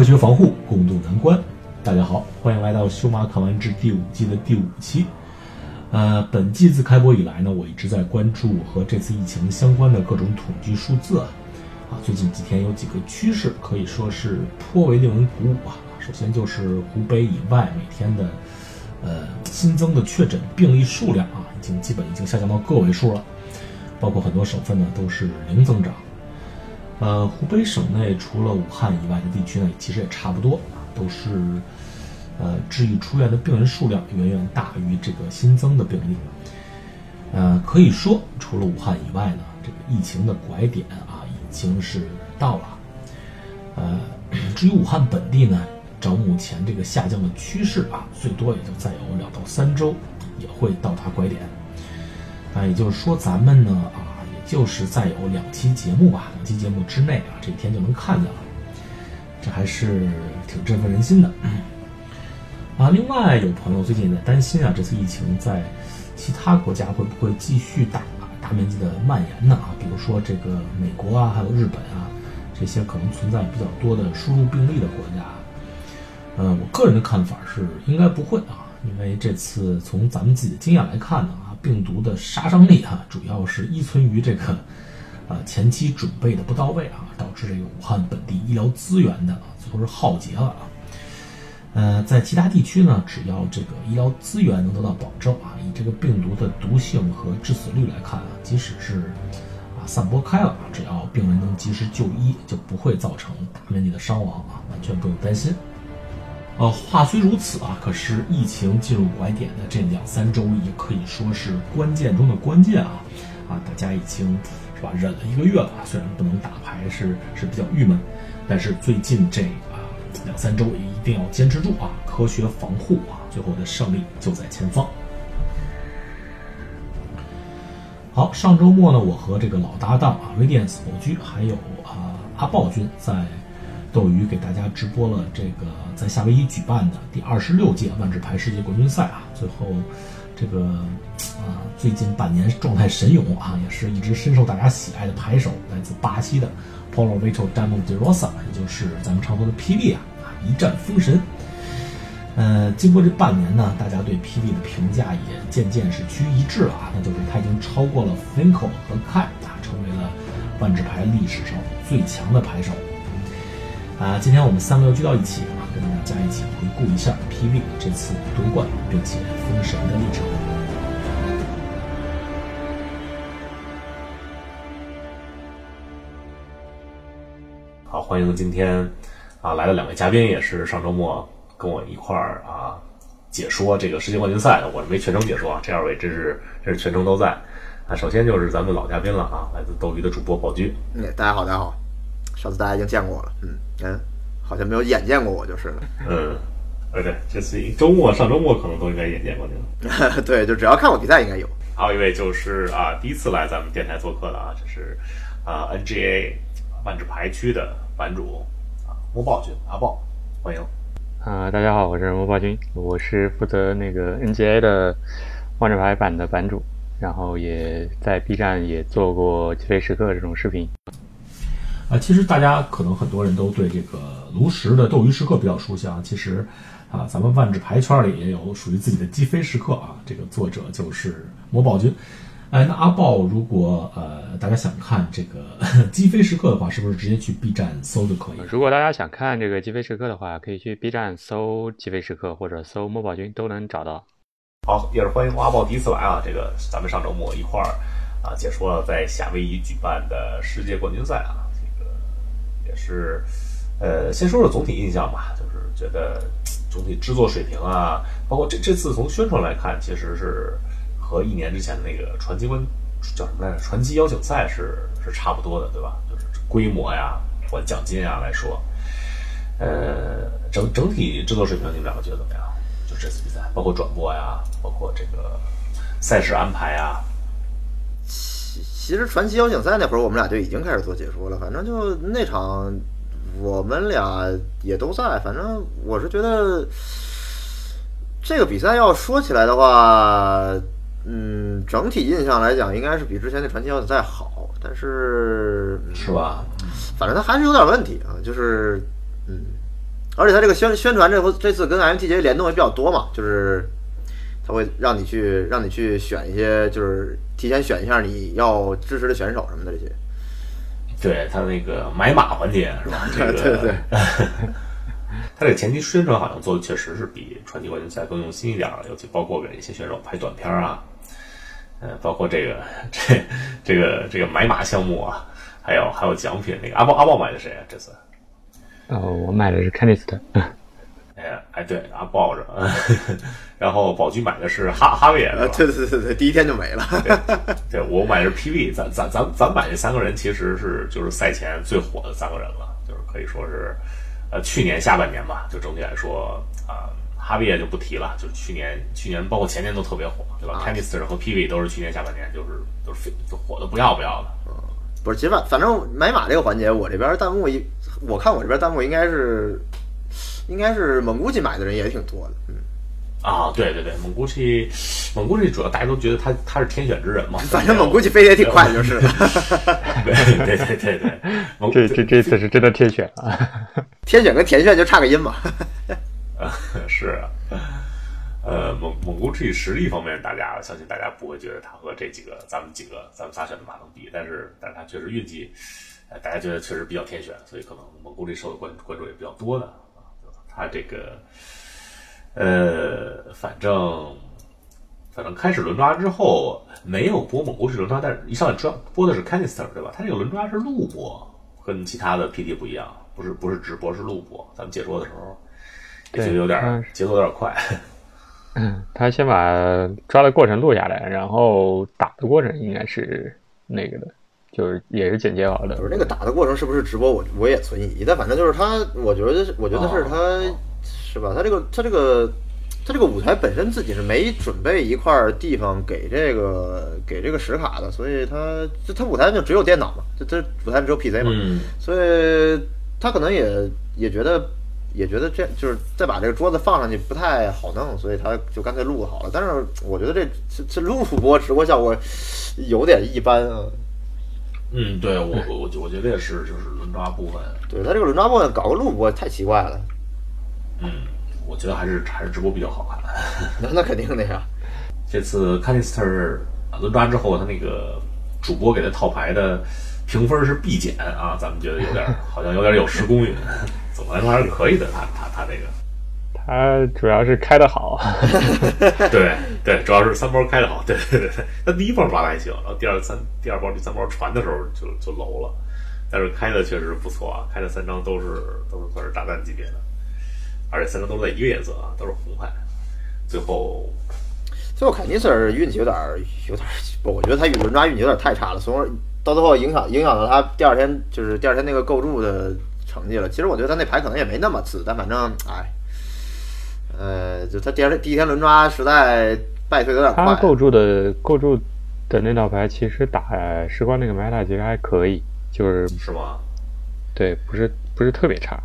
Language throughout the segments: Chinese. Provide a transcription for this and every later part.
科学防护，共度难关。大家好，欢迎来到《修马看完志》第五季的第五期。呃，本季自开播以来呢，我一直在关注和这次疫情相关的各种统计数字啊。啊，最近几天有几个趋势可以说是颇为令人鼓舞啊。首先就是湖北以外每天的呃新增的确诊病例数量啊，已经基本已经下降到个位数了，包括很多省份呢都是零增长。呃，湖北省内除了武汉以外的地区呢，其实也差不多，都是呃治愈出院的病人数量远远大于这个新增的病例。呃，可以说除了武汉以外呢，这个疫情的拐点啊已经是到了。呃，至于武汉本地呢，照目前这个下降的趋势啊，最多也就再有两到三周也会到达拐点。那也就是说，咱们呢啊。就是再有两期节目吧，两期节目之内啊，这一天就能看见了，这还是挺振奋人心的啊。另外，有朋友最近也在担心啊，这次疫情在其他国家会不会继续大大面积的蔓延呢？啊，比如说这个美国啊，还有日本啊，这些可能存在比较多的输入病例的国家。呃，我个人的看法是应该不会啊，因为这次从咱们自己的经验来看呢。病毒的杀伤力啊，主要是依存于这个，啊 前期准备的不到位啊，导致这个武汉本地医疗资源的啊最后是耗竭了啊。呃，在其他地区呢，只要这个医疗资源能得到保证啊，以这个病毒的毒性和致死率来看啊，即使是啊散播开了，只要病人能及时就医，就不会造成大面积的伤亡啊，完全不用担心。呃，话虽如此啊，可是疫情进入拐点的这两三周也可以说是关键中的关键啊！啊，大家已经是吧忍了一个月了，虽然不能打牌是是比较郁闷，但是最近这啊两三周也一定要坚持住啊！科学防护啊，最后的胜利就在前方。好，上周末呢，我和这个老搭档啊，微电子宝驹还有啊阿豹君在。斗鱼给大家直播了这个在夏威夷举办的第二十六届万智牌世界冠军赛啊，最后这个啊最近半年状态神勇啊，也是一直深受大家喜爱的牌手，来自巴西的 Paulo Vitor Damo de Rosa，也就是咱们常说的霹雳啊，啊一战封神。呃，经过这半年呢，大家对霹雳的评价也渐渐是趋于一致了啊，那就是他已经超过了 f i n k o 和 Kai 啊，成为了万智牌历史上最强的牌手。啊，今天我们三个又聚到一起，跟大家一起回顾一下 PV 这次夺冠并且封神的历程。好，欢迎今天啊来的两位嘉宾，也是上周末跟我一块儿啊解说这个世界冠军赛的。我是没全程解说啊，这二位真是真是全程都在。啊，首先就是咱们老嘉宾了啊，来自斗鱼的主播宝驹。嗯，大家好，大家好。上次大家已经见过我了，嗯嗯，好像没有眼见过我就是了，嗯，对对，这次周末上周末可能都应该眼见过您了，对，就只要看过比赛应该有。还有一位就是啊，第一次来咱们电台做客的啊，就是啊 NGA 万智牌区的版主啊，摸豹君阿豹，欢迎。啊，大家好，我是摸豹君，我是负责那个 NGA 的万智牌版的版主，然后也在 B 站也做过起飞时刻这种视频。啊，其实大家可能很多人都对这个炉石的斗鱼时刻比较熟悉啊。其实，啊，咱们万智牌圈里也有属于自己的击飞时刻啊。这个作者就是魔宝君。哎，那阿豹，如果呃大家想看这个 击飞时刻的话，是不是直接去 B 站搜就可以？如果大家想看这个击飞时刻的话，可以去 B 站搜击飞时刻或者搜魔宝君都能找到。好，也是欢迎阿豹第一次来啊。这个咱们上周末一块儿啊解说了在夏威夷举办的世界冠军赛啊。这个也是，呃，先说说总体印象吧，就是觉得总体制作水平啊，包括这这次从宣传来看，其实是和一年之前的那个传奇关叫什么来着？传奇邀请赛是是差不多的，对吧？就是规模呀或奖金啊来说，呃，整整体制作水平，你们两个觉得怎么样？就这次比赛，包括转播呀，包括这个赛事安排呀。其实传奇邀请赛那会儿，我们俩就已经开始做解说了。反正就那场，我们俩也都在。反正我是觉得，这个比赛要说起来的话，嗯，整体印象来讲，应该是比之前那传奇邀请赛好。但是是吧？反正他还是有点问题啊。就是，嗯，而且他这个宣宣传这回这次跟 MTG 联动也比较多嘛，就是他会让你去让你去选一些，就是提前选一下你要支持的选手什么的这些。对他那个买马环节是吧？这个、对对对 他这个前期宣传好像做的确实是比传奇冠军赛更用心一点了，尤其包括给一些选手拍短片啊，呃，包括这个 这这个这个买马项目啊，还有还有奖品。那个阿豹阿豹买的谁啊？这次？哦，我买的是 Canist。哎哎，对，啊，抱着，然后宝驹买的是哈哈维呃，对对对对，第一天就没了。对我买的是 PV，咱咱咱咱买这三个人其实是就是赛前最火的三个人了，就是可以说是。呃，去年下半年吧，就整体来说啊，哈维也就不提了，就是去年、去年包括前年都特别火，对吧 c a n i s t e r 和 PV 都是去年下半年，就是都是就火的不要不要的。嗯，不是，其实反反正买马这个环节，我这边弹幕一，我看我这边弹幕应该是，应该是蒙古吉买的人也挺多的，嗯。啊，对对对，蒙古奇，蒙古奇主要大家都觉得他他是天选之人嘛，反正蒙古奇飞得也挺快，就是了。对对对对对，这这这次是真的天选啊！天选跟田选就差个音嘛。啊，是啊，呃，蒙蒙古奇实力方面，大家相信大家不会觉得他和这几个咱们几个咱们仨选的马能比，但是但是他确实运气，呃，大家觉得确实比较天选，所以可能蒙古奇受的关关注也比较多的啊，他这个。呃，反正反正开始轮抓之后没有播蒙古式轮抓，但是一上来抓播的是 Canister，对吧？他这个轮抓是录播，跟其他的 PT 不一样，不是不是直播是录播。咱们解说的时候也就有点节奏有点快。嗯，他先把抓的过程录下来，然后打的过程应该是那个的，就是也是剪接好的。不是那个打的过程是不是直播？我我也存疑。但反正就是他，我觉得我觉得是他。是吧？他这个，他这个，他这个舞台本身自己是没准备一块地方给这个给这个实卡的，所以他就他舞台就只有电脑嘛，就他舞台只有 PC 嘛，所以他可能也也觉得也觉得这就是再把这个桌子放上去不太好弄，所以他就干脆录好了。但是我觉得这这这录播直播效果有点一般啊。嗯，对我我我觉得也是，就是轮抓部分，对他这个轮抓部分搞个录播太奇怪了。嗯，我觉得还是还是直播比较好看。那那肯定的呀。这次 Canister 轮抓之后，他那个主播给他套牌的评分是必减啊，咱们觉得有点好像有点有失公允。总的来说还是可以的，他他他这个。他主要是开的好。对对，主要是三包开的好。对对对对，他第一包抓的还行，然后第二三第二包第三包传的时候就就楼了，但是开的确实不错啊，开的三张都是都是算是炸弹级别的。而且三张都在一个颜色啊，都是红牌。最后，最后肯定是运气有点有点不，我觉得他轮抓运气有点太差了，从而到最后影响影响到他第二天就是第二天那个构筑的成绩了。其实我觉得他那牌可能也没那么次，但反正哎，呃，就他第二天第一天轮抓实在败退有点快。他构筑的构筑的那套牌其实打时光那个 meta 其实还可以，就是是吗？对，不是不是特别差。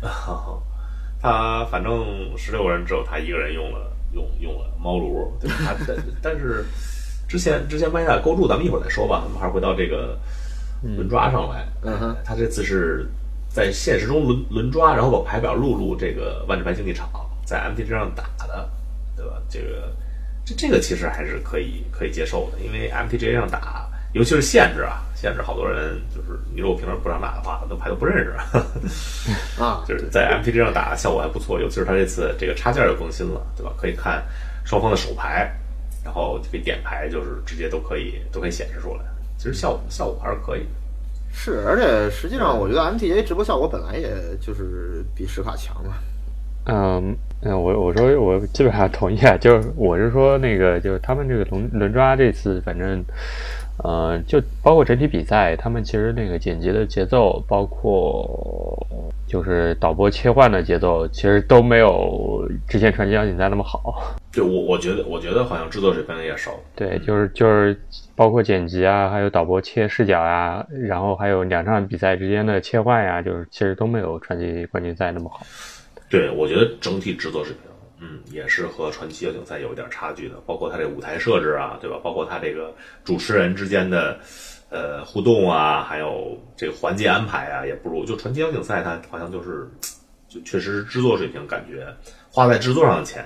他反正十六个人只有他一个人用了用用了猫炉，对吧？他但但是之前之前麦塔构筑，咱们一会儿再说吧。咱们还是回到这个轮抓上来。嗯哼，他这次是在现实中轮轮抓，然后把牌表录入这个万智牌竞技场，在 MTG 上打的，对吧？这个这这个其实还是可以可以接受的，因为 MTG 上打，尤其是限制啊。限制好多人，就是你如果平时不常打的话，很多牌都不认识。啊，就是在 MTG 上打效果还不错，尤其是他这次这个插件又更新了，对吧？可以看双方的手牌，然后可以点牌，就是直接都可以都可以显示出来。其实效果效果还是可以的。是，而且实际上我觉得 MTG 直播效果本来也就是比实卡强嘛。嗯嗯，我我说我基本上同意啊，就是我是说那个就是他们这个轮轮抓这次反正。呃，就包括整体比赛，他们其实那个剪辑的节奏，包括就是导播切换的节奏，其实都没有之前传奇邀请赛那么好。对我，我觉得，我觉得好像制作水平也少。对，就是就是包括剪辑啊，还有导播切视角啊，然后还有两场比赛之间的切换呀，就是其实都没有传奇冠军赛那么好。对，我觉得整体制作水平。嗯，也是和传奇邀请赛有一点差距的，包括它这舞台设置啊，对吧？包括它这个主持人之间的呃互动啊，还有这个环节安排啊，也不如就传奇邀请赛，它好像就是就确实是制作水平感觉花在制作上的钱，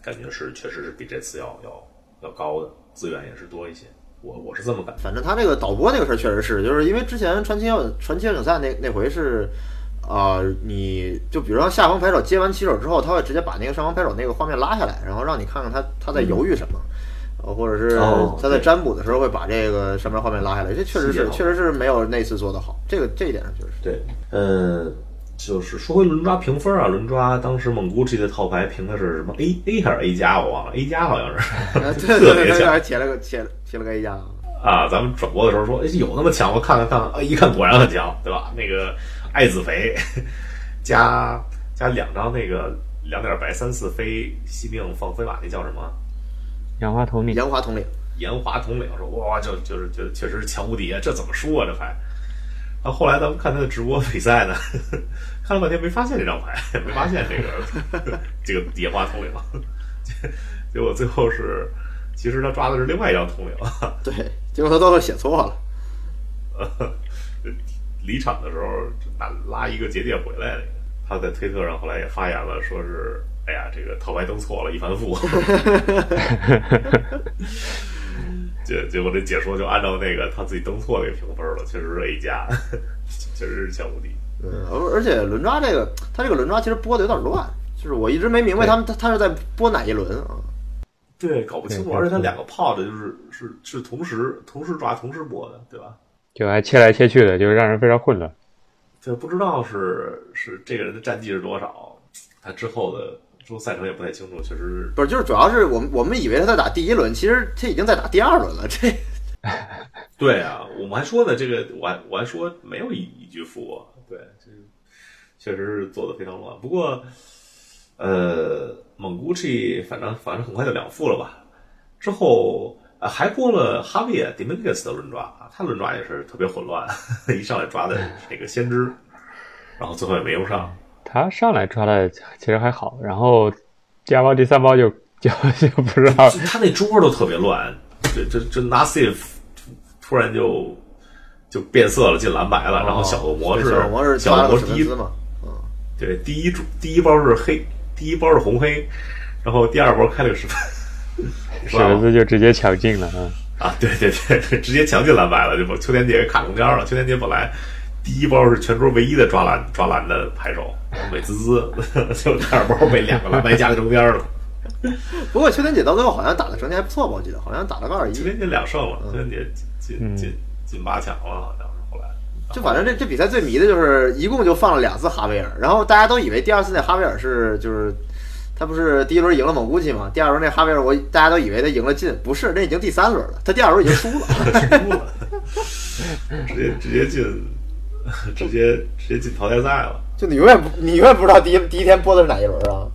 感觉是确实是比这次要要要高的，资源也是多一些。我我是这么感。反正他这个导播那个事儿确实是，就是因为之前传奇邀传奇邀请赛那那回是，呃，你就比如说下方拍手接完起手之后，他会直接把那个上方拍手那个画面拉下来，然后让你看看他他在犹豫什么，呃，或者是哦他在占卜的时候会把这个上面画面拉下来，这确实是确实是没有那次做的好，这个这一点上确实是。对，呃，就是说回轮抓评分啊，轮抓当时蒙古这的套牌评的是什么 A A 还是 A 加，我忘了，A 加好像是，特别强还切了个切切了个 A 加，啊。咱们转播的时候说，哎，有那么强吗？看看看看，啊，一看果然很强，对吧？那个爱子肥加加两张那个两点白三四飞西命放飞马，那叫什么？杨花统领，杨华统领，炎华统领说哇，就就是觉得确实是强无敌啊，这怎么输啊这牌？然后后来咱们看他的直播比赛呢，看了半天没发现这张牌，没发现这个这个野花统领，结果最后是其实他抓的是另外一张统领，对，结果他到时候写错了。离场的时候拉一个结界回来那个，他在推特上后来也发言了，说是哎呀这个套牌登错了，一帆负。结结果这解说就按照那个他自己登错那个评分了，确实是 A 加，确实是强无敌。嗯，而而且轮抓这个，他这个轮抓其实播的有点乱，就是我一直没明白他们他他是在播哪一轮啊？对，搞不清楚，而且他两个炮的就是是是同时同时抓同时播的，对吧？就还切来切去的，就是让人非常混乱。就不知道是是这个人的战绩是多少，他之后的之后赛程也不太清楚，确实不是，就是主要是我们我们以为他在打第一轮，其实他已经在打第二轮了。这 对啊，我们还说呢，这个我还我还说没有一一局负啊，对，这确实是做的非常乱。不过，呃，蒙古 G 反正反正很快就两负了吧。之后啊、呃还播了哈维 n g u s 的轮抓啊，他轮抓也是特别混乱，一上来抓的那个先知，然后最后也没用上。他上来抓的其实还好，然后第二包、第三包就就就不知道就他那桌都特别乱，这这这 Nasif 突然就就变色了，进蓝白了，然后小恶魔是哦小恶魔是小恶魔第一？嗯，对，第一注第一包是黑，第一包是红黑，然后第二包开了个十分，史文斯就直接抢进了啊。啊，对对对，直接抢进蓝白了，就把秋天姐给卡中间了。秋天姐本来第一包是全桌唯一的抓蓝抓蓝的牌手，美滋滋，就第二包被两个蓝白夹在中间了。不过秋天姐到最后好像打的成绩还不错吧？我记得好像打了个二一。秋天姐两胜了，嗯秋天姐进进进进八强了，好像是后来。就反正这这比赛最迷的就是一共就放了两次哈维尔，然后大家都以为第二次那哈维尔是就是他不是第一轮赢了蒙古奇嘛，第二轮那哈维尔我大家都以为他赢了进，不是，那已经第三轮了，他第二轮已经输了。输了，直接直接进，直接直接进淘汰赛了。就你永远不你永远不知道第一第一天播的是哪一轮啊？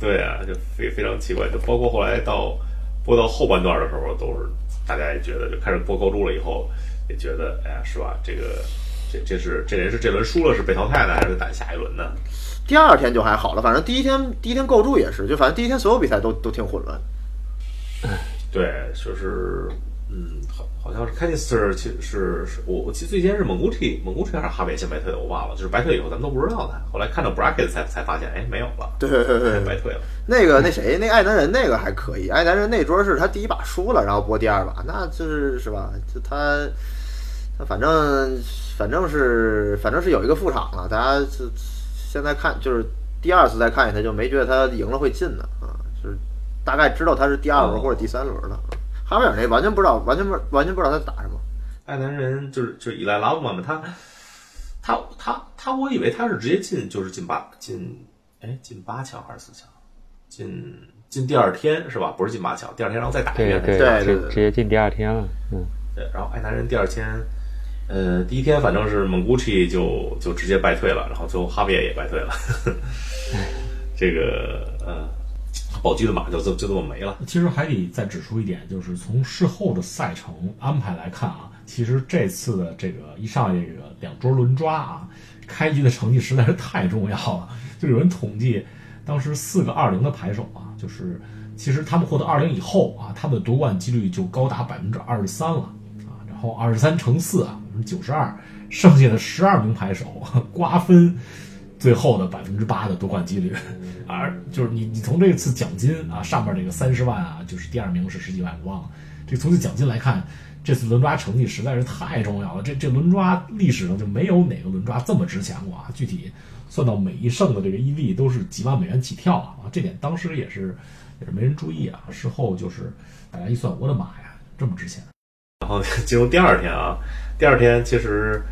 对啊，就非非常奇怪，就包括后来到播到后半段的时候，都是大家也觉得，就开始播构筑了以后，也觉得，哎呀，是吧？这个这这是这人是这轮输了是被淘汰呢，还是打下一轮呢？第二天就还好了，反正第一天第一天构筑也是，就反正第一天所有比赛都都挺混乱。对，就是嗯，好好像是 Canister，其实是是我我记得最先是蒙古 T 蒙古 T 还是哈维先白退的，我忘了，就是白退以后咱们都不知道的，后来看到 Bracket 才才发现，哎，没有了，对对对对白退了。那个那谁，那爱男人那个还可以，爱男人那桌是他第一把输了，然后播第二把，那就是是吧？就他他反正反正是反正是有一个副场了，大家就现在看就是第二次再看见他就没觉得他赢了会进的啊，就是大概知道他是第二轮哦或者第三轮了。哈维尔那完全不知道，完全不完全不知道他打什么。爱男人就是就是依赖拉布嘛，他他他他，我以为他是直接进，就是进八进，哎，进八强还是四强？进进第二天是吧？不是进八强，第二天然后再打一遍对。对对直直接进第二天了。嗯，对，然后爱男人第二天，呃，第一天反正是蒙古 G 就就直接败退了，然后最后哈维也败退了。这个呃，宝鸡的马就就就这么没了。其实还得再指出一点，就是从事后的赛程安排来看啊，其实这次的这个一上来这个两桌轮抓啊，开局的成绩实在是太重要了。就有人统计，当时四个二零的牌手啊，就是其实他们获得二零以后啊，他们的夺冠几率就高达百分之二十三了啊，然后二十三乘四啊，九十二，剩下的十二名牌手瓜分最后的百分之八的夺冠几率，而就是你你从这次奖金啊上面这个三十万啊，就是第二名是十几万，我忘了。这从这奖金来看，这次轮抓成绩实在是太重要了。这这轮抓历史上就没有哪个轮抓这么值钱过啊！具体算到每一胜的这个 EV 都是几万美元起跳啊！这点当时也是也是没人注意啊。事后就是大家一算，我的妈呀，这么值钱！然后 进入第二天啊，第二天其实。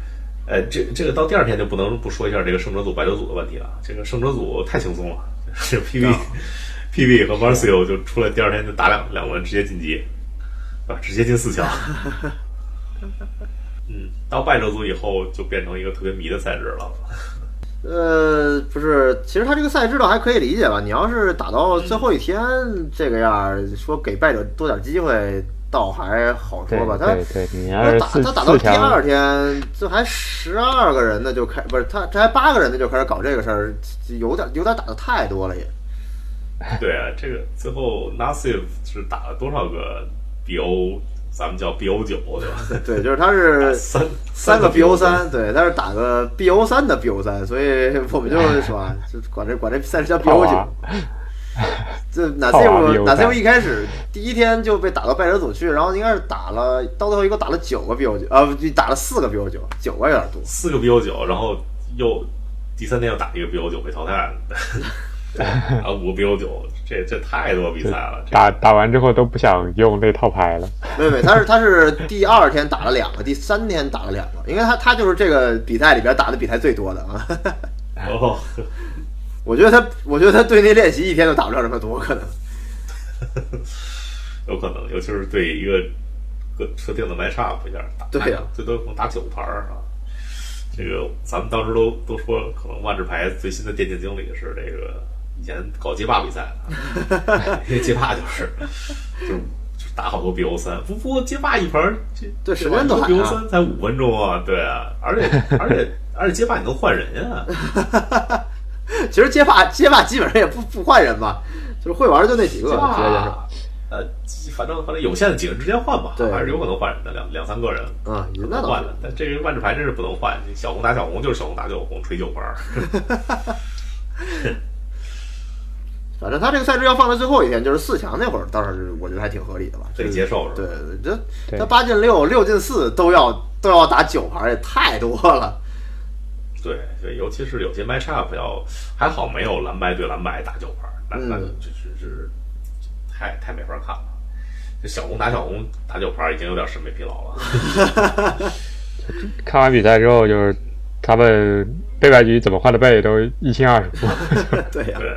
呃，这这个到第二天就不能不说一下这个胜者组败者组的问题了。这个胜者组太轻松了，这 PV，PV 和 Marcio 就出来，第二天就打两两轮直接晋级，啊，直接进四强。嗯，到败者组以后就变成一个特别迷的赛制了。呃，不是，其实他这个赛制倒还可以理解吧？你要是打到最后一天这个样，说给败者多点机会。倒还好说吧，他他打他打到第二天，这还十二个人呢，就开不是他这还八个人呢，就开始搞这个事儿，有点有点打的太多了也。对啊，这个最后 Nassif 是打了多少个 BO？咱们叫 BO 九对吧？对，就是他是 三三个 BO 三，对，他是打个 BO 三的 BO 三，所以我们就是说，就管这管这赛事叫 BO 九。这哪 C 五哪 C 五一开始第一天就被打到败者组去，然后应该是打了到最后一共打了九个 BO 九，呃，打了四个 BO 九，九个有点多。四个 BO 九，然后又第三天又打一个 BO 九被淘汰了，然后五个 BO 九，这这太多比赛了。打打完之后都不想用那套牌了。没没，他是他是第二天打了两个，第三天打了两个，因为他他就是这个比赛里边打的比赛最多的啊。哦。我觉得他，我觉得他对那练习一天都打不了这么多，可能，有可能，尤其是对一个个特定的 matchup 一下打，对呀，最多可能打九盘儿啊。这个咱们当时都都说，可能万智牌最新的电竞经理是这个以前搞街霸比赛的，因 为街霸就是就就打好多 BO 三，不不过街霸一盘这对时间短，BO 三才五分钟啊，对啊，而且而且而且街霸你能换人啊。其实街霸街霸基本上也不不换人吧，就是会玩就那几个。呃，反正反正有限的几个人之间换吧，还是有可能换人的，两两三个人啊，能换的。但这个万智牌真是不能换，小红打小红就是小红打小红，吹九盘。反正他这个赛制要放在最后一天，就是四强那会儿，倒是我觉得还挺合理的吧，可以接受是吧。对，这他八进六，六进四都要都要打九盘，也太多了。对对，尤其是有些 matchup 要还好，没有蓝白对蓝白打九盘，那那就就是是太太没法看了。这小红打小红打九盘已经有点审美疲劳了。看完比赛之后，就是他们背白局怎么换的背都一清二楚。对呀。对，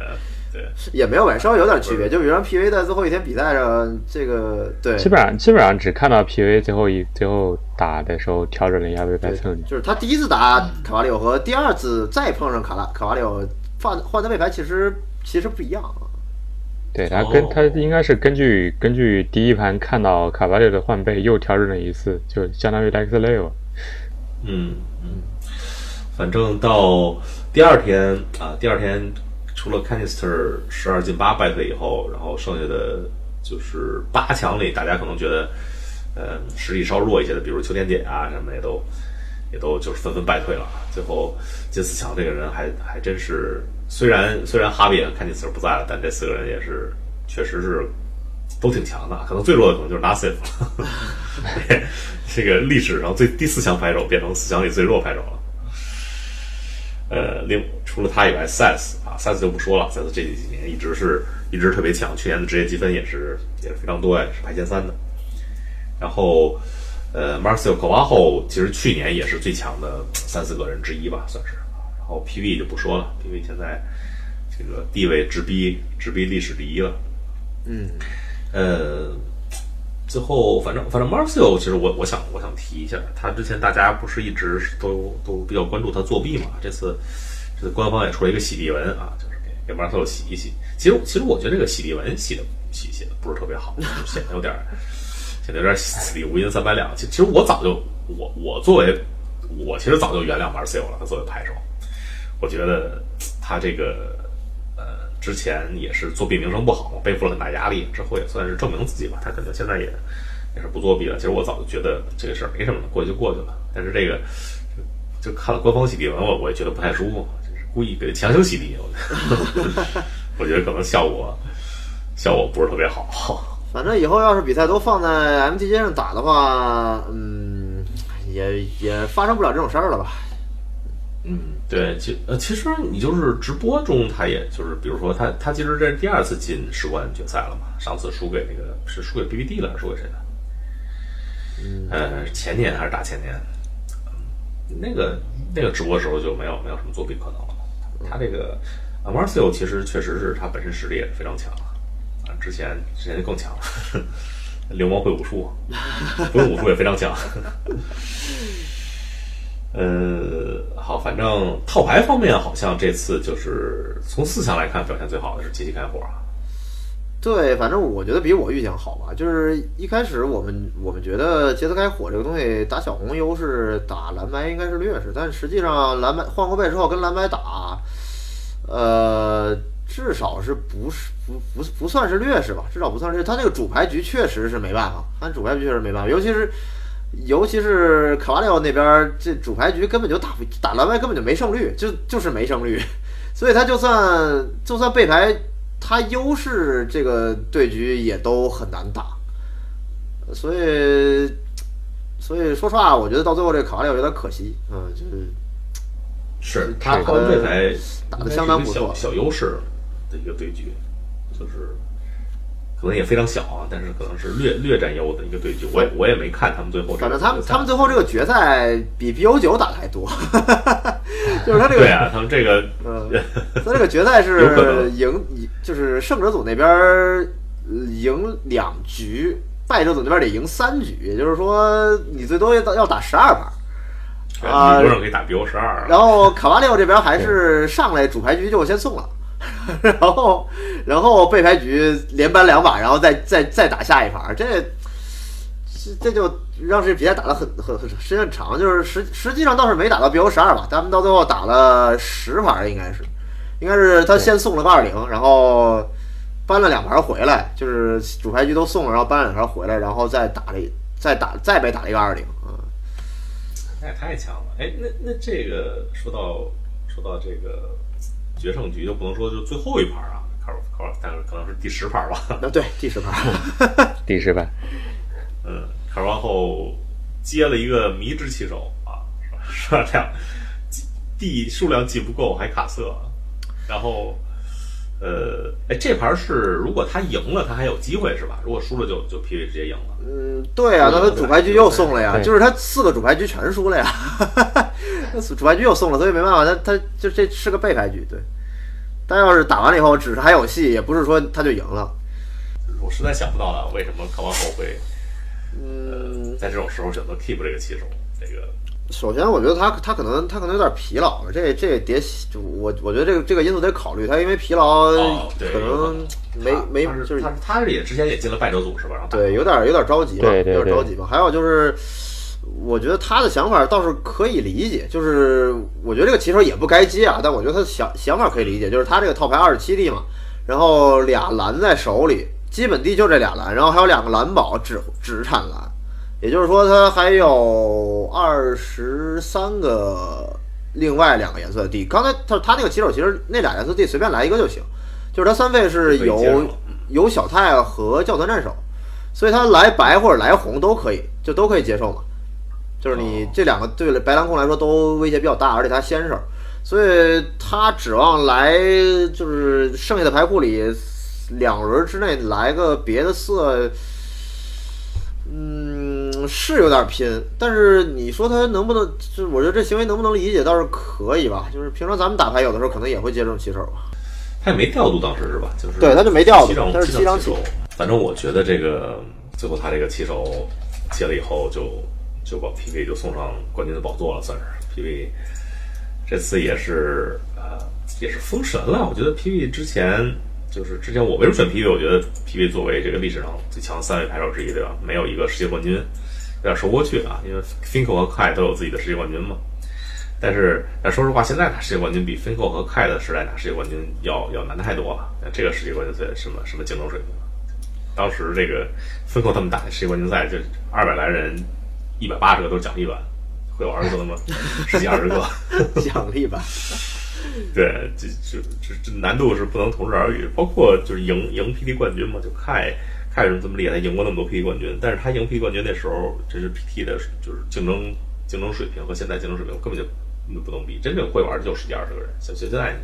也没有吧，稍微有点区别。就比如说 PV 在最后一天比赛上，这个对，基本上基本上只看到 PV 最后一最后打的时候调整了一下背牌策略。就是他第一次打卡瓦里奥和第二次再碰上卡拉卡瓦里奥换换的背牌其实其实不一样。对他跟他应该是根据根据第一盘看到卡瓦里奥的换背又调整了一次，就相当于 Lex Leo。嗯嗯，反正到第二天啊，第二天。除了 Canister 十二进八败退以后，然后剩下的就是八强里，大家可能觉得，呃，实力稍弱一些的，比如秋天姐啊什么也都也都就是纷纷败退了。最后进四强这个人还还真是，虽然虽然哈比 Canister 不在了，但这四个人也是确实是都挺强的。可能最弱的可能就是 Nassif，这个历史上最第四强牌手变成四强里最弱牌手了。呃，另除了他以外，Sas 啊，Sas 就不说了，Sas 这几年一直是一直特别强，去年的职业积分也是也是非常多呀，是排前三的。然后，呃，Marcel k o v a o 其实去年也是最强的三四个人之一吧，算是。然后 PV 就不说了，PV 现在这个地位直逼直逼历史第一了。嗯，呃。最后，反正反正 Marcio，其实我我想我想提一下，他之前大家不是一直都都比较关注他作弊嘛？这次这次官方也出了一个洗地文啊，就是给给 Marcio 洗一洗。其实其实我觉得这个洗地文洗的洗写的不是特别好，显得有点显得有点死里无银三百两。其其实我早就我我作为我其实早就原谅 Marcio 了，他作为牌手，我觉得他这个。之前也是作弊名声不好嘛，背负了很大压力，之后也算是证明自己吧。他可能现在也也是不作弊了。其实我早就觉得这个事儿没什么了，过去就过去了。但是这个就就看了官方洗地文，我我也觉得不太舒服。就是故意给强行洗地，我觉得可能效果效果不是特别好。反正以后要是比赛都放在 MTG 上打的话，嗯，也也发生不了这种事儿了吧？嗯，对，其呃，其实你就是直播中，他也就是，比如说他他其实这是第二次进世冠决赛了嘛，上次输给那个是输给 BBD 了，还是输给谁的？嗯，呃，前年还是大前年，那个那个直播时候就没有没有什么作弊可能了。他这个 a m a r c i o 其实确实是他本身实力也是非常强啊，之前之前就更强了，流氓会武术，不用武术也非常强。呃，好，反正套牌方面好像这次就是从四强来看表现最好的是杰西开火啊。对，反正我觉得比我预想好吧。就是一开始我们我们觉得杰斯开火这个东西打小红优势，打蓝白应该是劣势，但实际上蓝白换过背之后跟蓝白打，呃，至少是不是不不不算是劣势吧？至少不算是他这个主牌局确实是没办法，他主牌局确实没办法，尤其是尤其是卡瓦利奥那边这主牌局根本就打不打蓝白根本就没胜率，就就是没胜率，所以他就算就算背牌。他优势这个对局也都很难打，所以，所以说实话，我觉得到最后这卡瓦利奥有点可惜，嗯，就是是他靠背牌打的相当不错，小优势的一个对局，就是可能也非常小啊，但是可能是略略占优的一个对局。我也我也没看他们最后，反正他们他们最后这个决赛比 BO 九打的还多。就是他这个，对啊，他们这个，嗯，他这个决赛是赢，就是胜者组那边赢两局，败者组那边得赢三局，也就是说你最多要要打十二盘，啊，理论上可以打 BO 十二。然后卡瓦利奥这边还是上来主牌局就先送了，然后然后被牌局连扳两把，然后再再再打下一盘，这。这这就让这比赛打得很很很时间很长，就是实实际上倒是没打到 BO 十二吧，他们到最后打了十盘，应该是，应该是他先送了个二零，然后搬了两盘回来，就是主牌局都送了，然后搬了两盘回来，然后再打了一再打再被打了一个二零啊，那也太强了，哎，那那这个说到说到这个决胜局就不能说就最后一盘啊，考考，但是可能是第十盘吧？那对第十盘，第十盘。嗯，卡完后接了一个迷之棋手啊，是吧？这样地数量既不够还卡色，然后呃，哎，这盘是如果他赢了，他还有机会是吧？如果输了就就 PV 直接赢了。嗯，对啊，那他主牌局又送了呀，就是他四个主牌局全输了呀，主牌局又送了，所以没办法，他他就这是个背牌局，对。但要是打完了以后，只是还有戏，也不是说他就赢了。我实在想不到了，为什么看完后会。嗯，在这种时候选择 keep 这个棋手，这个首先我觉得他他可能他可能有点疲劳，这这得我我觉得这个这个因素得考虑，他因为疲劳可能没没就是他他是也之前也进了败者组是吧？对，有点有点着急嘛，有点着急嘛。还有就是我觉得他的想法倒是可以理解，就是我觉得这个棋手也不该接啊，但我觉得他的想想法可以理解，就是他这个套牌二十七地嘛，然后俩蓝在手里。基本地就这俩蓝，然后还有两个蓝宝只只产蓝，也就是说它还有二十三个另外两个颜色的地。刚才他他那个棋手其实那俩颜色地随便来一个就行，就是他三费是有有小太和教团战手，所以他来白或者来红都可以，就都可以接受嘛。就是你这两个对白蓝控来说都威胁比较大，而且他先手，所以他指望来就是剩下的牌库里。两轮之内来个别的色，嗯，是有点拼。但是你说他能不能？就我觉得这行为能不能理解，倒是可以吧。就是平常咱们打牌，有的时候可能也会接这种起手吧。他也没调度当时是吧？就是对，他就没调度，他是七张起手。反正我觉得这个最后他这个棋手接了以后，就就把 PV 就送上冠军的宝座了，算是 PV。这次也是呃，也是封神了。我觉得 PV 之前。就是之前我为什么选 PV？我觉得 PV 作为这个历史上最强三位牌手之一，对吧？没有一个世界冠军，有点说不过去啊。因为 Finko 和 Kai 都有自己的世界冠军嘛。但是，但说实话，现在拿世界冠军比 Finko 和 Kai 的时代拿世界冠军要要难太多了。这个世界冠军赛什么什么竞争水平？当时这个 Finko 他们打世界冠军赛，就二百来人，一百八十个都是奖励版，会有儿子的吗？十几二十个 奖励版。对，这这这这难度是不能同日而语。包括就是赢赢 PD 冠军嘛，就凯凯为什么这么厉害？他赢过那么多 PT 冠军，但是他赢 PT 冠军那时候，这是 PT 的，就是竞争竞争水平和现在竞争水平根本就不能比。真正会玩的就十几二十个人，像现在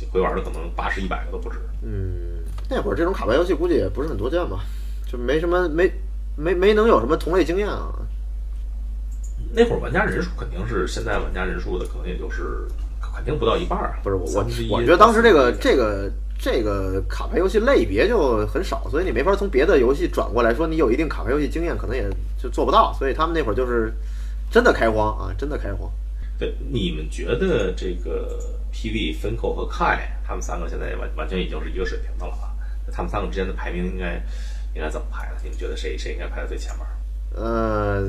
你会玩的可能八十一百个都不止。嗯，那会儿这种卡牌游戏估计也不是很多见吧，就没什么没没没能有什么同类经验啊。那会儿玩家人数肯定是现在玩家人数的可能也就是肯定不到一半儿啊。不是我我三分之一我觉得当时这个这个这个卡牌游戏类别就很少，所以你没法从别的游戏转过来说你有一定卡牌游戏经验，可能也就做不到。所以他们那会儿就是真的开荒啊，真的开荒。对，你们觉得这个 PV、芬扣和凯他们三个现在完完全已经是一个水平的了啊？他们三个之间的排名应该应该怎么排呢？你们觉得谁谁应该排在最前面？呃，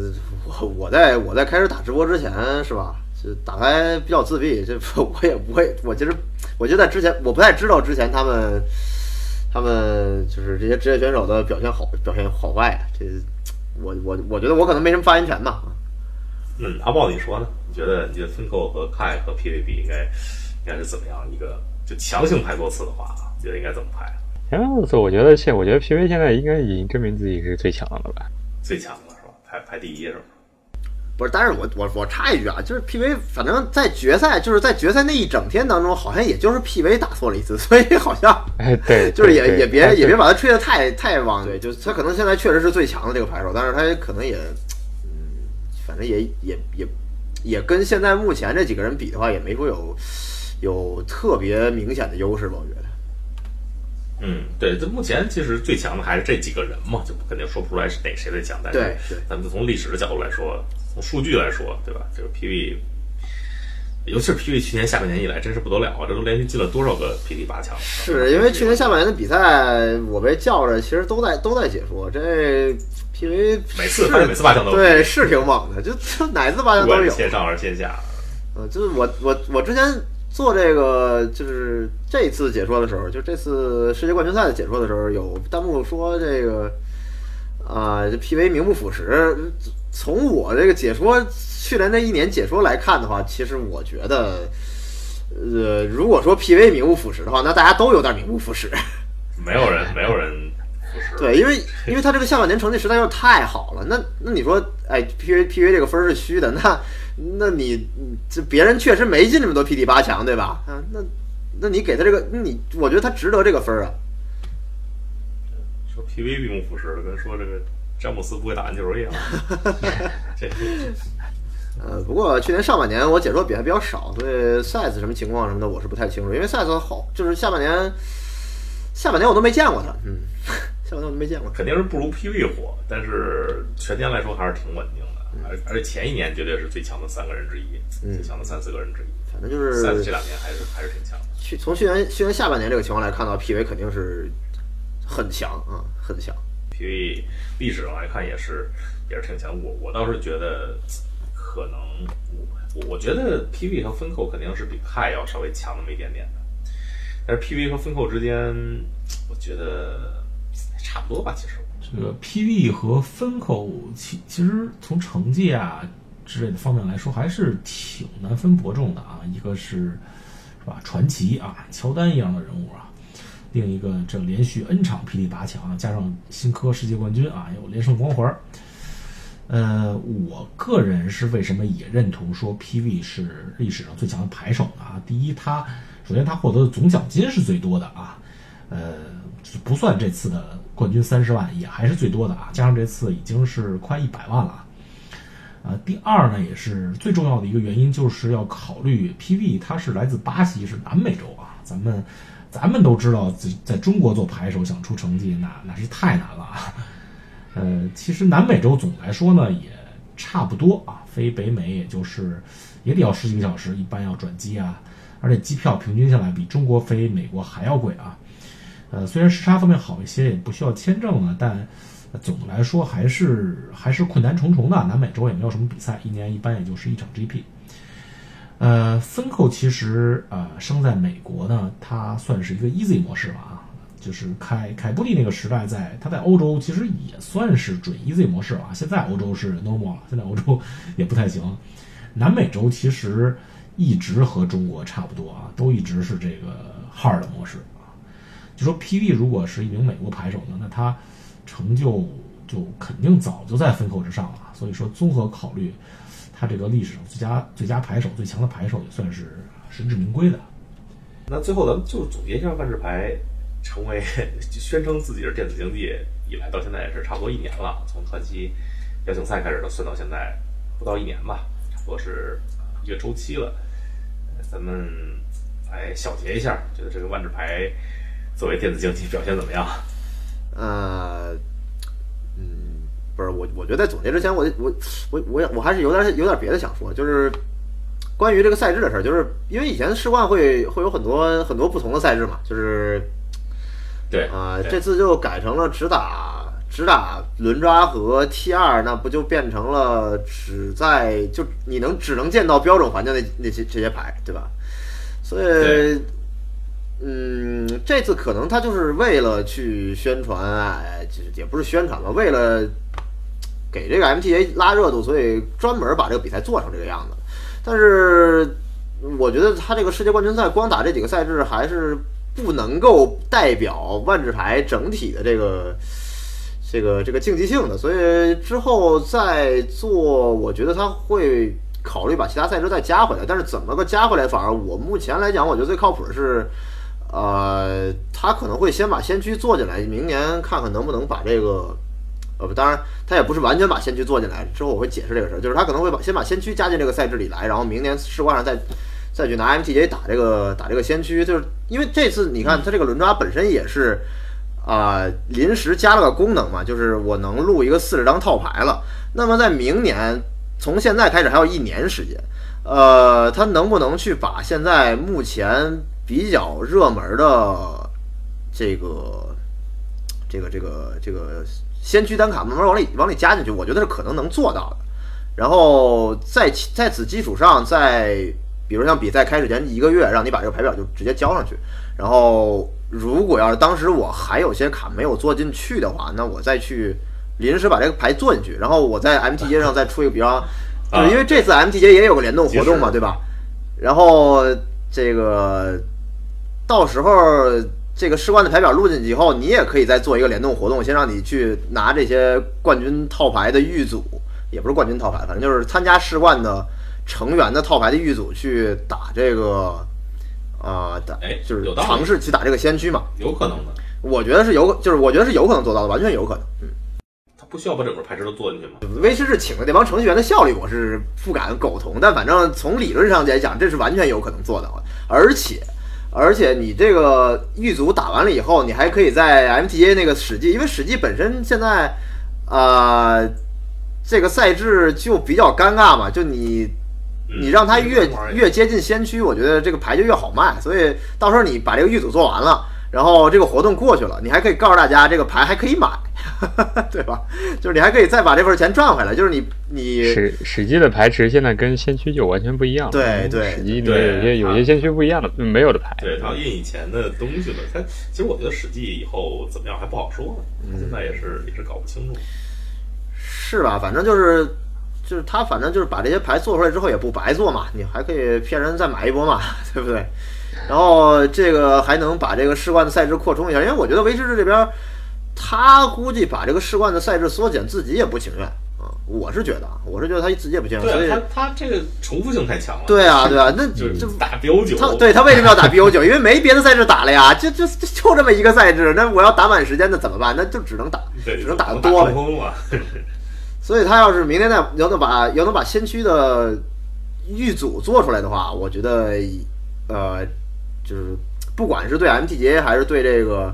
我我在我在开始打直播之前是吧？就打开比较自闭，这 我也不会。我其实我就在之前我不太知道之前他们他们就是这些职业选手的表现好表现好坏。这我我我觉得我可能没什么发言权吧。嗯，阿豹你说呢？你觉得你觉得芬寇和凯和 PVP 应该应该是怎么样一个就强行排座次的话，你觉得应该怎么排？前面我觉得现我觉得 PV 现在应该已经证明自己是最强的了吧？最强的是吧？排排第一是吧？不是，但是我我我插一句啊，就是 PV，反正在决赛，就是在决赛那一整天当中，好像也就是 PV 打错了一次，所以好像哎，对，就是也也别也别把他吹得太太往对，就是他可能现在确实是最强的这个牌手，但是他可能也，嗯，反正也也也也跟现在目前这几个人比的话，也没说有有特别明显的优势吧，我觉得。嗯，对，这目前其实最强的还是这几个人嘛，就肯定说不出来是哪谁最强，但是对对咱们就从历史的角度来说，从数据来说，对吧？这个 PV，尤其是 PV 去年下半年以来真是不得了啊，这都连续进了多少个 PT 八强？是因为去年下半年的比赛，我被叫着，其实都在都在解说这 PV，每次是反正每次八强都有对是挺猛的，就就哪次八强都有。线上还是线下，呃，就是我我我之前做这个就是这次解说的时候，就这次世界冠军赛的解说的时候，有弹幕说这个啊、这 PV 名不副实。从我这个解说去年那一年解说来看的话，其实我觉得，呃，如果说 PV 名不副实的话，那大家都有点名不副实。没有人没有人对，因为因为他这个下半年成绩实在是太好了，那那你说，哎，PV PV 这个分是虚的，那那你这别人确实没进这么多 PT 八强，对吧？啊，那那你给他这个，你我觉得他值得这个分啊。说 PV 名不副实的，跟说这个詹姆斯不会打篮球一样。这呃，不过去年上半年我解说比还比较少，所以赛斯什么情况什么的我是不太清楚，因为赛斯好就是下半年下半年我都没见过他，嗯，下半年我都没见过他。肯定是不如 PV 火，但是全年来说还是挺稳定的，而而且前一年绝对是最强的三个人之一，最强的三四个人之一。反正就是赛斯这两年还是还是挺强的。去从去年去年下半年这个情况来看到，PV 肯定是很强啊，很强。PV 历史上来看也是也是挺强。我我倒是觉得可能我我觉得 PV 和风扣肯定是比派要稍微强那么一点点的，但是 PV 和风扣之间，我觉得差不多吧。其实这个 PV 和分口其其实从成绩啊之类的方面来说，还是挺难分伯仲的啊。一个是是吧传奇啊，乔丹一样的人物啊，另一个这连续 N 场 PT 八强，加上新科世界冠军啊，有连胜光环。呃，我个人是为什么也认同说 PV 是历史上最强的牌手呢？啊，第一，他首先他获得的总奖金是最多的啊，呃，不算这次的冠军三十万，也还是最多的啊，加上这次已经是快一百万了啊。啊，第二呢，也是最重要的一个原因，就是要考虑 PV 它是来自巴西，是南美洲啊。咱们咱们都知道，在在中国做牌手想出成绩，那那是太难了。呃，其实南美洲总来说呢也差不多啊，飞北美也就是也得要十几个小时，一般要转机啊，而且机票平均下来比中国飞美国还要贵啊。呃，虽然时差方面好一些，也不需要签证了，但总的来说还是还是困难重重的。南美洲也没有什么比赛，一年一般也就是一场 GP。呃，分扣其实呃生在美国呢，它算是一个 easy 模式吧啊，就是凯凯布利那个时代在，它在欧洲其实也算是准 easy 模式了啊。现在欧洲是 normal 了，现在欧洲 也不太行。南美洲其实一直和中国差不多啊，都一直是这个 hard 模式啊。就说 PV 如果是一名美国牌手呢，那他成就就肯定早就在风口之上了。所以说，综合考虑，他这个历史上最佳最佳牌手、最强的牌手也算是实至名归的。那最后咱们就总结一下万智牌成为宣称自己是电子竞技以来到现在也是差不多一年了，从传奇邀请赛开始到算到现在不到一年吧，差不多是一个周期了。咱们来小结一下，觉得这个万智牌作为电子竞技表现怎么样？呃，嗯，不是我，我觉得在总结之前，我我我我我还是有点有点别的想说，就是关于这个赛制的事儿，就是因为以前世冠会会有很多很多不同的赛制嘛，就是对啊、对这次就改成了只打只打轮抓和 T 二，那不就变成了只在就你能只能见到标准环境那那些这些牌，对吧？所以。嗯，这次可能他就是为了去宣传，哎，就是也不是宣传吧，为了给这个 MTA 拉热度，所以专门把这个比赛做成这个样子。但是我觉得他这个世界冠军赛光打这几个赛制还是不能够代表万智牌整体的这个这个这个竞技性的，所以之后再做，我觉得他会考虑把其他赛制再加回来。但是怎么个加回来反而，我目前来讲，我觉得最靠谱的是。呃，他可能会先把先驱做进来，明年看看能不能把这个，呃，当然他也不是完全把先驱做进来。之后我会解释这个事儿，就是他可能会把先把先驱加进这个赛制里来，然后明年世冠上再再去拿 MTJ 打这个打这个先驱，就是因为这次你看他这个轮抓本身也是啊、临时加了个功能嘛，就是我能录一个四十张套牌了。那么在明年从现在开始还有一年时间，呃，他能不能去把现在目前比较热门的这个这个这个这个先驱单卡慢慢往里往里加进去，我觉得是可能能做到的。然后在在此基础上，在比如像比赛开始前一个月，让你把这个牌表就直接交上去。然后如果要是当时我还有些卡没有做进去的话，那我再去临时把这个牌做进去，然后我在 MTJ 上再出一个比方，就是因为这次 MTJ 也有个联动活动嘛，对吧？然后这个到时候这个世冠的牌表录进去以后，你也可以再做一个联动活动，先让你去拿这些冠军套牌的预组，也不是冠军套牌，反正就是参加世冠的成员的套牌的预组去打这个，啊、打哎就是尝试去打这个先驱嘛。有可能的，我觉得是有，就是我觉得是有可能做到的，完全有可能。嗯，他不需要把整个牌池都做进去吗？威士忌请的那帮程序员的效率我是不敢苟同，但反正从理论上来讲，这是完全有可能做到的。而且，而且你这个预组打完了以后，你还可以在 MTA 那个史记，因为史记本身现在，呃，这个赛制就比较尴尬嘛，就你嗯你让他越越接近先驱，我觉得这个牌就越好卖。所以到时候你把这个预组做完了，然后这个活动过去了，你还可以告诉大家这个牌还可以买，对吧？就是你还可以再把这份钱赚回来。就是你你史史记的牌池现在跟先驱就完全不一样了。对对史记里对面有些有些先驱不一样的，没有的牌。对，他要印以前的东西了。他其实我觉得史记以后怎么样还不好说呢，现在也是也是搞不清楚。是吧？反正就是就是他，反正就是把这些牌做出来之后也不白做嘛，你还可以骗人再买一波嘛，对不对？然后这个还能把这个世冠的赛制扩充一下，因为我觉得维持制这边他估计把这个世冠的赛制缩减，自己也不情愿啊。我是觉得啊，我是觉得他自己也不情愿，所以他他这个重复性太强了。对啊，对啊，那就是就打标九，他对他为什么要打 BO 九？因为没别的赛制打了呀，就就就就这么一个赛制，那我要打满时间，那怎么办？那就只能打，只能打打得多。所以他要是明天再要能把要能把先驱的预组做出来的话，我觉得呃，就是不管是对 MTJ 还是对这个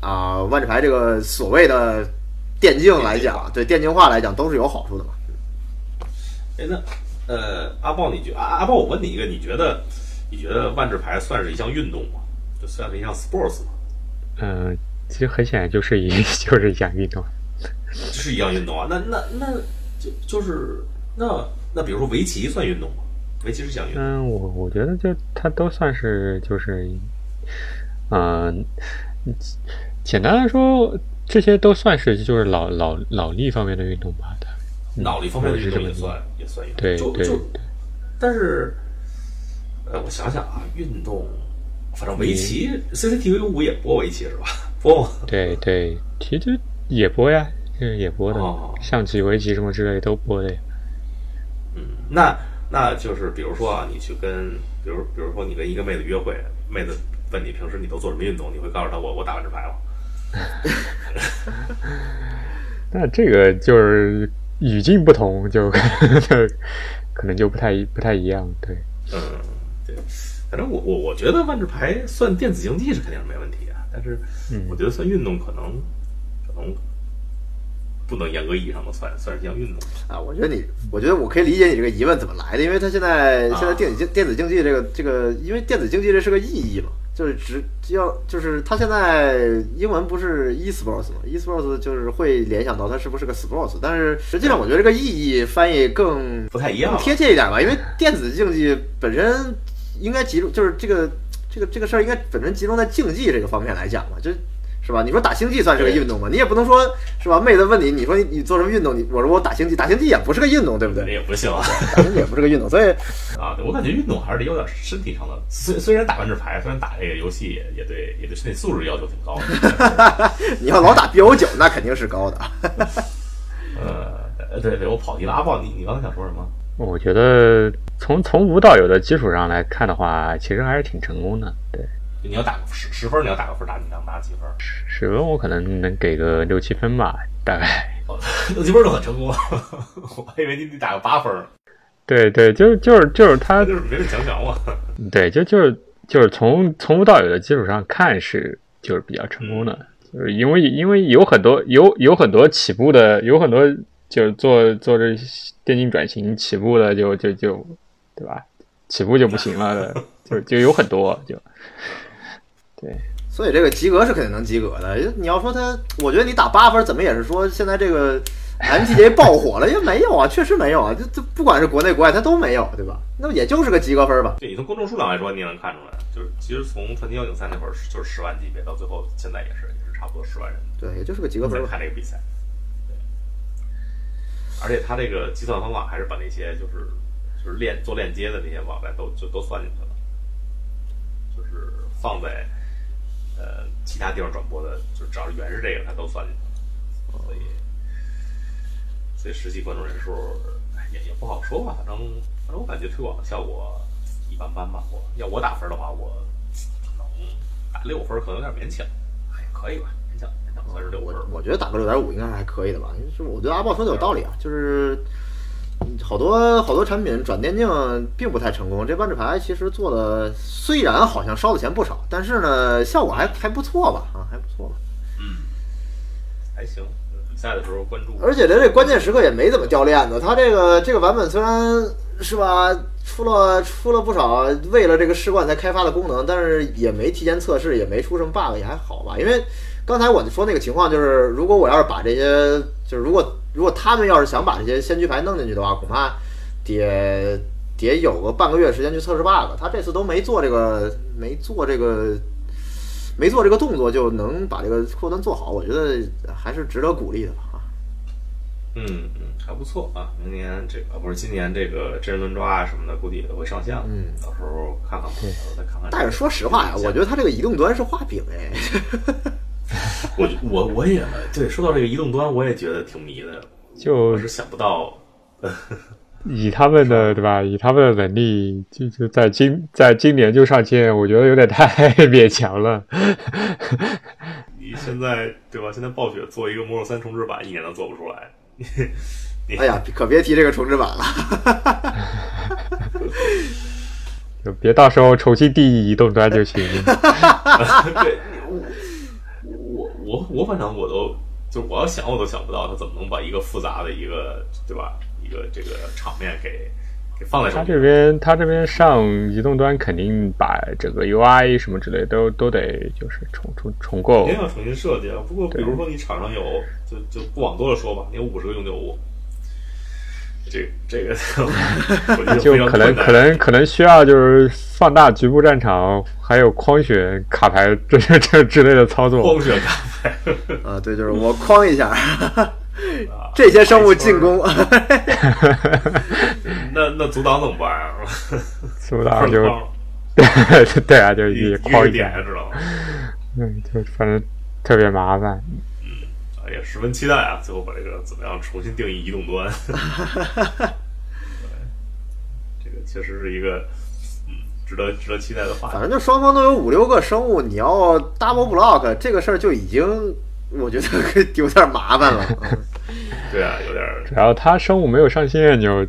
啊、万智牌这个所谓的电竞来讲，对电竞化来讲都是有好处的嘛。哎，那呃，阿豹，你觉阿阿豹，我问你一个，你觉得你觉得万智牌算是一项运动吗？就算是一项 sports 吗？嗯、其实很显然就是一 就是一项运动。这是一项运动啊？那那那就就是那那比如说围棋算运动吗？围棋是一项运动。嗯，我我觉得就它都算是就是，嗯、简单来说，这些都算是就是脑脑脑力方面的运动吧。它脑力方面的运动也算也算运动，对对就就，但是呃，我想想啊，运动，反正围棋，CCTV 五也播围棋是吧？播吗？对对，其实也播呀，这也播的，哦象棋、围棋什么之类都播的。嗯，那那就是比如说啊，你去跟，比如比如说你跟一个妹子约会，妹子问你平时你都做什么运动，你会告诉她我我打万智牌了？那这个就是语境不同，就就可能就不太不太一样。对，嗯，对，反正我我我觉得万智牌算电子竞技是肯定是没问题啊，但是嗯我觉得算运动可能可能不能严格意义上的算算是一项运动。啊，我觉得你，我觉得我可以理解你这个疑问怎么来的，因为它现在啊现在电子竞电子竞技这个这个，因为电子竞技这是个意义嘛，就是只只要就是它现在英文不是 e-sports 嘛，e-sports 就是会联想到它是不是个 sports，但是实际上我觉得这个意义翻译更不太一样更贴切一点吧，因为电子竞技本身应该集中，就是这个这个这个事儿应该本身集中在竞技这个方面来讲嘛，就是吧？你说打星际算是个运动吗？你也不能说是吧？妹子问你，你说你你做什么运动？你我说我打星际，打星际也不是个运动，对不那对？也不行啊！打星际也不是个运动，所以 啊，对我感觉运动还是得有点身体上的。虽虽然打万智牌，虽然打这个游戏也也对也对身体素质要求挺高的。你要老打 BO 九，那肯定是高的。呃，对对，我跑题了。阿豹，你你刚才想说什么？我觉得从从无到有的基础上来看的话，其实还是挺成功的。对，你要打个十十分，你要打个分，打你能打几分？十分我可能能给个六七分吧，大概。哦 六七分都很成功了，我还以为你得打个八分，对对，就是就是就是他就是没人强强嘛。对，就就是就是从从无到有的基础上看是就是比较成功的，就是因为因为有很多有有很多起步的，有很多就是做做这电竞转型起步的就就就对吧？起步就不行了的，就就有很多就对所以这个及格是肯定能及格的。你要说他，我觉得你打八分，怎么也是说现在这个 MTJ 爆火了，因为没有啊，确实没有啊，这这不管是国内国外，它都没有，对吧？那么也就是个及格分吧。对你从观众数量来说，你也能看出来，就是其实从传奇幺九三那会儿就是十万级别，到最后现在也是也是差不多十万人对，也就是个及格分。看这个比赛。对，而且他这个计算方法还是把那些就是就是链做链接的那些网站都就都算进去了，就是放在呃其他地方转播的，就只要是源是这个，它都算进去了，所以所以实际观众人数哎也也不好说吧，反正反正我感觉推广的效果一般般吧。我要我打分的话，我可能打六分可能有点勉强，还可以吧，勉强勉强算是六分。我觉得打个六点五应该还可以的吧，就是我觉得阿豹说的有道理啊，就是好多好多产品转电竞并不太成功。这万智牌其实做的虽然好像烧的钱不少，但是呢效果还还不错吧，啊还不错吧。嗯，还行。比赛的时候关注，而且它这关键时刻也没怎么掉链子，它这个这个版本虽然是吧出了出了不少为了这个世冠才开发的功能，但是也没提前测试，也没出什么 bug，也还好吧。因为刚才我就说那个情况就是，如果我要是把这些，就是如果如果他们要是想把这些先驱牌弄进去的话，恐怕得得有个半个月时间去测试 bug。他这次都没做这个，没做这个。没做这个动作就能把这个客户端做好，我觉得还是值得鼓励的吧。啊。嗯嗯，还不错啊。明年这个不是今年这个真人轮抓啊什么的，估计也都会上线了。嗯到时候看看吧，到时候再看看。但是说实话呀，我觉得他这个移动端是画饼哎，我我我也对，说到这个移动端，我也觉得挺迷的。就是想不到，以他们的对吧？以他们的能力，就就在今在今年就上线，我觉得有点太 勉强了。你现在对吧？现在暴雪做一个魔兽三重置版，一年都做不出来。你哎呀，可别提这个重置版了。就别到时候重新定义移动端就行。对，我我我我反正我都就我要想我都想不到他怎么能把一个复杂的一个对吧一个这个场面给给放在他这边他这边上移动端肯定把整个 UI 什么之类都都得就是重重重构肯。定要重新设计啊。不过比如说你场上有就就不往多了说吧，你有五十个永久物，这这个 就可能可能可能需要就是放大局部战场，还有框选卡牌这这这之类的操作。框选卡牌。啊，对，就是我框一下，这些生物进攻。那那阻挡怎么办啊？阻挡就对对啊，就一框一点知道吗。嗯，就反正特别麻烦。啊，也十分期待啊！最后把这个怎么样重新定义移动端？对，这个确实是一个嗯值得值得期待的话题。反正就双方都有五六个生物，你要 double block 这个事儿就已经，我觉得有点麻烦了。嗯 对啊，有点儿主要它生物没有上新按钮，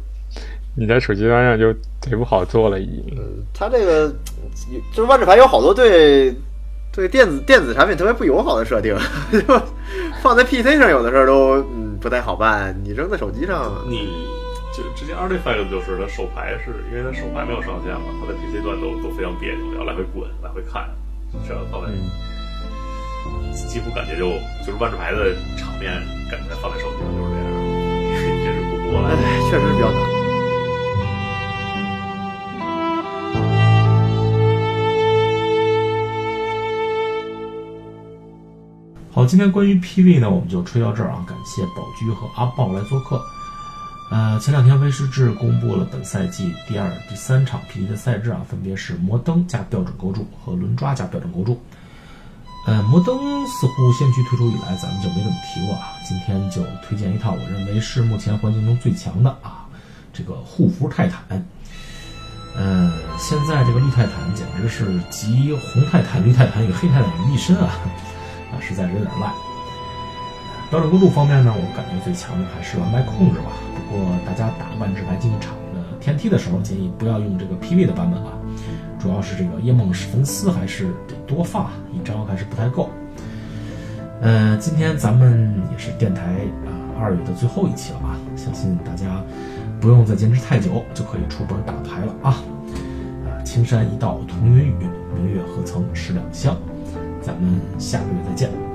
你在手机端上就贼不好做了，已经。它这个就是万智牌有好多对对电子电子产品特别不友好的设定，就 放在 PC 上有的时候都嗯不太好办，你扔在手机上，你就直接 Artifact 就是它手牌是因为它手牌没有上限嘛，它在 PC 端都都非常别扭，要来回滚，来回看，这样放在、几乎感觉就就是万智牌的场面感觉放在手机上就是这样，你真是顾不过来。哎，确实是比较难。好，今天关于 PV 呢，我们就吹到这儿啊。感谢宝驹和阿豹来做客。呃，前两天威士治公布了本赛季第二、第三场 PV 的赛制啊，分别是摩登加标准构筑和轮抓加标准构筑。呃，摩登似乎先驱推出以来，咱们就没怎么提过啊。今天就推荐一套我认为是目前环境中最强的啊，这个护符泰坦。呃，现在这个绿泰坦简直是集红泰坦、绿泰坦与黑泰坦于一身啊，啊，实在是有点赖。标准构筑方面呢，我感觉最强的还是蓝白控制吧。不过大家打万智牌竞技场的天梯的时候，建议不要用这个 PV 的版本啊，主要是这个夜梦史芬斯还是得多放一张还是不太够。呃，今天咱们也是电台啊二月的最后一期了啊，相信大家不用再坚持太久，就可以出本打牌了啊。啊，青山一道同云雨，明月何曾识两乡。咱们下个月再见。